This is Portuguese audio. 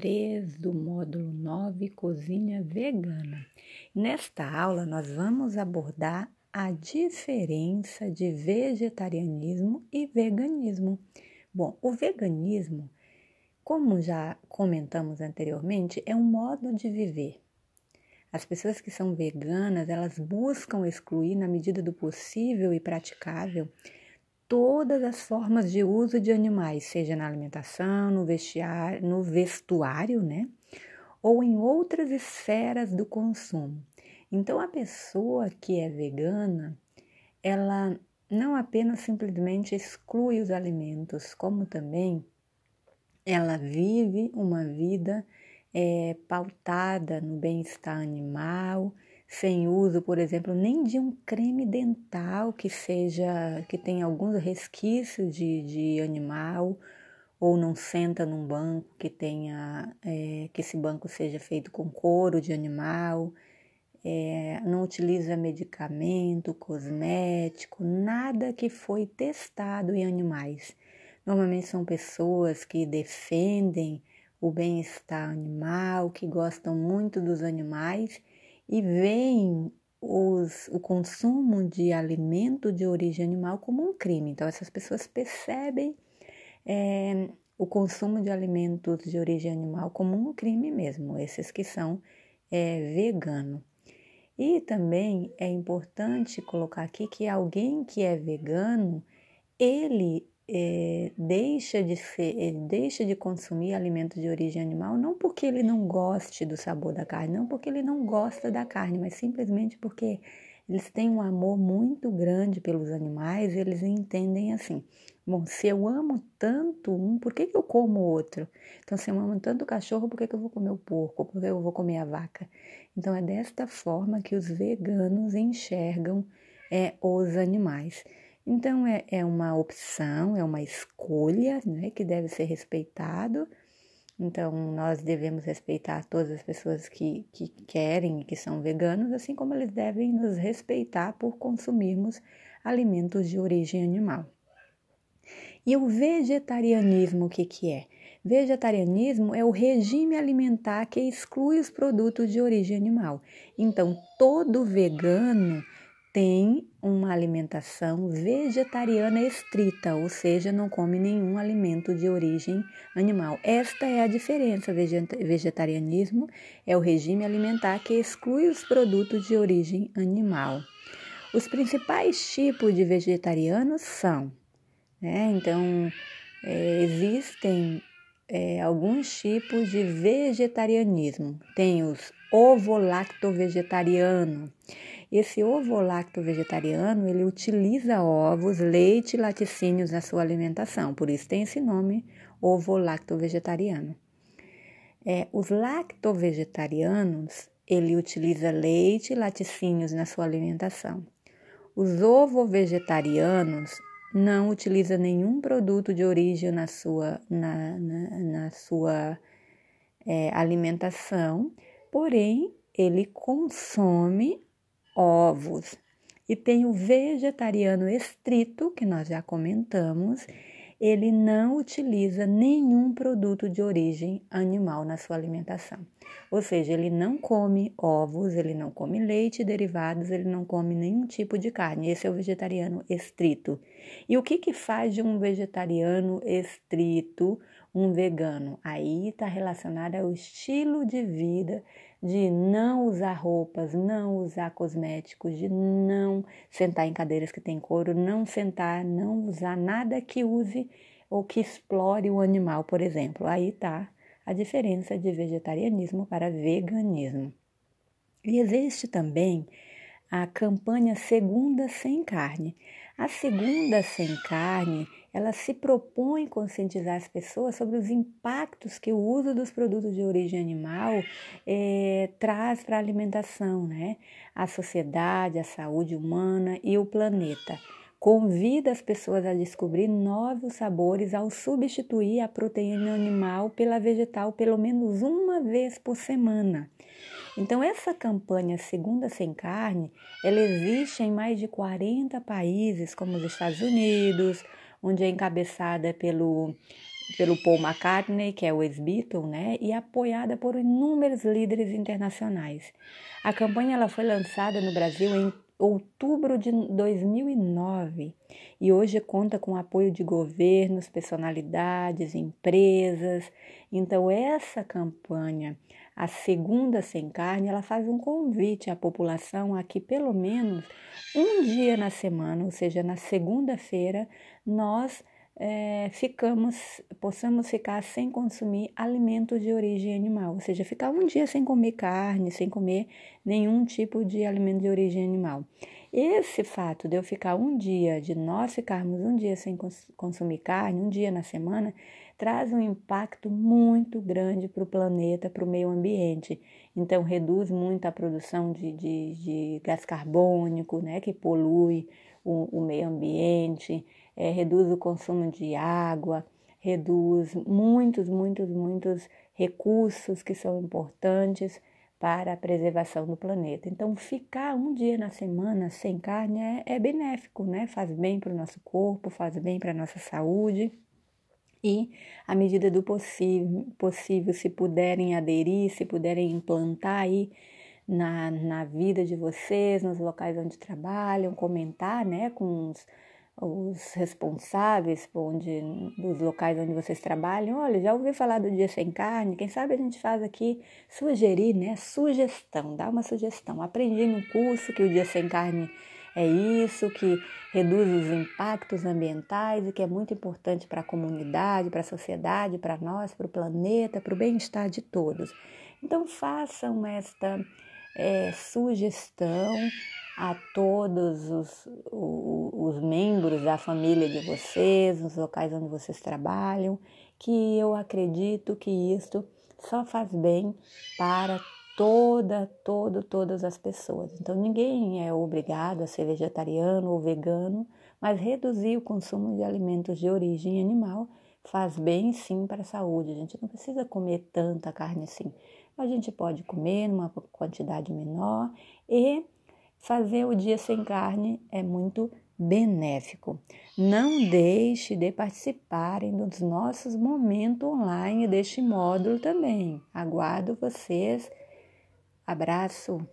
3 do módulo 9 Cozinha Vegana. Nesta aula, nós vamos abordar a diferença de vegetarianismo e veganismo. Bom, o veganismo, como já comentamos anteriormente, é um modo de viver. As pessoas que são veganas, elas buscam excluir, na medida do possível e praticável, todas as formas de uso de animais, seja na alimentação, no, vestiário, no vestuário, né? Ou em outras esferas do consumo. Então, a pessoa que é vegana, ela não apenas simplesmente exclui os alimentos, como também ela vive uma vida é, pautada no bem-estar animal, sem uso, por exemplo, nem de um creme dental que seja que tenha alguns resquícios de, de animal ou não senta num banco que tenha é, que esse banco seja feito com couro de animal, é, não utiliza medicamento, cosmético, nada que foi testado em animais. Normalmente são pessoas que defendem o bem-estar animal, que gostam muito dos animais e veem os, o consumo de alimento de origem animal como um crime. Então, essas pessoas percebem é, o consumo de alimentos de origem animal como um crime mesmo, esses que são é, vegano. E também é importante colocar aqui que alguém que é vegano, ele é, deixa, de ser, ele deixa de consumir alimentos de origem animal não porque ele não goste do sabor da carne, não porque ele não gosta da carne, mas simplesmente porque eles têm um amor muito grande pelos animais, eles entendem assim. Bom, se eu amo tanto um, por que, que eu como outro? Então, se eu amo tanto o cachorro, por que, que eu vou comer o porco? Por que eu vou comer a vaca? Então, é desta forma que os veganos enxergam é, os animais. Então, é, é uma opção, é uma escolha né, que deve ser respeitado. Então, nós devemos respeitar todas as pessoas que, que querem e que são veganos, assim como eles devem nos respeitar por consumirmos alimentos de origem animal. E o vegetarianismo, o que, que é? Vegetarianismo é o regime alimentar que exclui os produtos de origem animal. Então, todo vegano tem uma alimentação vegetariana estrita, ou seja, não come nenhum alimento de origem animal. Esta é a diferença. Vegetarianismo é o regime alimentar que exclui os produtos de origem animal. Os principais tipos de vegetarianos são, né? Então, é, existem é, alguns tipos de vegetarianismo. Tem os ovo-lacto-vegetariano. Esse ovo-lacto vegetariano, ele utiliza ovos, leite e laticínios na sua alimentação, por isso tem esse nome, ovo-lacto vegetariano. É, os lacto-vegetarianos, ele utiliza leite e laticínios na sua alimentação. Os ovo-vegetarianos não utiliza nenhum produto de origem na sua, na, na, na sua é, alimentação, porém ele consome ovos. E tem o vegetariano estrito, que nós já comentamos, ele não utiliza nenhum produto de origem animal na sua alimentação. Ou seja, ele não come ovos, ele não come leite e derivados, ele não come nenhum tipo de carne. Esse é o vegetariano estrito. E o que, que faz de um vegetariano estrito um vegano? Aí está relacionado ao estilo de vida de não usar roupas, não usar cosméticos, de não sentar em cadeiras que tem couro, não sentar, não usar nada que use ou que explore o animal, por exemplo. Aí está a diferença de vegetarianismo para veganismo. E existe também a campanha Segunda Sem Carne. A Segunda Sem Carne ela se propõe conscientizar as pessoas sobre os impactos que o uso dos produtos de origem animal é, traz para a alimentação, né? a sociedade, a saúde humana e o planeta. Convida as pessoas a descobrir novos sabores ao substituir a proteína animal pela vegetal pelo menos uma vez por semana. Então, essa campanha Segunda Sem Carne, ela existe em mais de 40 países, como os Estados Unidos, onde é encabeçada pelo pelo Paul McCartney, que é o ex-Beatle, né, e apoiada por inúmeros líderes internacionais. A campanha ela foi lançada no Brasil em outubro de 2009 e hoje conta com apoio de governos, personalidades, empresas. Então essa campanha, a segunda sem carne, ela faz um convite à população a que pelo menos um dia na semana, ou seja, na segunda-feira, nós é, ficamos, possamos ficar sem consumir alimentos de origem animal, ou seja, ficar um dia sem comer carne, sem comer nenhum tipo de alimento de origem animal. Esse fato de eu ficar um dia, de nós ficarmos um dia sem cons consumir carne, um dia na semana, traz um impacto muito grande para o planeta, para o meio ambiente. Então, reduz muito a produção de, de, de gás carbônico, né, que polui o, o meio ambiente é, reduz o consumo de água, reduz muitos, muitos, muitos recursos que são importantes para a preservação do planeta. Então, ficar um dia na semana sem carne é, é benéfico, né? Faz bem para o nosso corpo, faz bem para a nossa saúde. E, à medida do possível, se puderem aderir, se puderem implantar aí na, na vida de vocês, nos locais onde trabalham, comentar, né, com os os responsáveis onde, dos locais onde vocês trabalham, olha, já ouvi falar do dia sem carne, quem sabe a gente faz aqui sugerir, né? Sugestão, dá uma sugestão. Aprendi no curso que o dia sem carne é isso, que reduz os impactos ambientais e que é muito importante para a comunidade, para a sociedade, para nós, para o planeta, para o bem-estar de todos. Então façam esta é, sugestão a todos os, os, os membros da família de vocês, nos locais onde vocês trabalham, que eu acredito que isto só faz bem para toda, todo, todas as pessoas. Então ninguém é obrigado a ser vegetariano ou vegano, mas reduzir o consumo de alimentos de origem animal faz bem sim para a saúde. A gente não precisa comer tanta carne assim. A gente pode comer numa quantidade menor e Fazer o dia sem carne é muito benéfico. Não deixe de participarem dos nossos momentos online deste módulo também. Aguardo vocês. Abraço.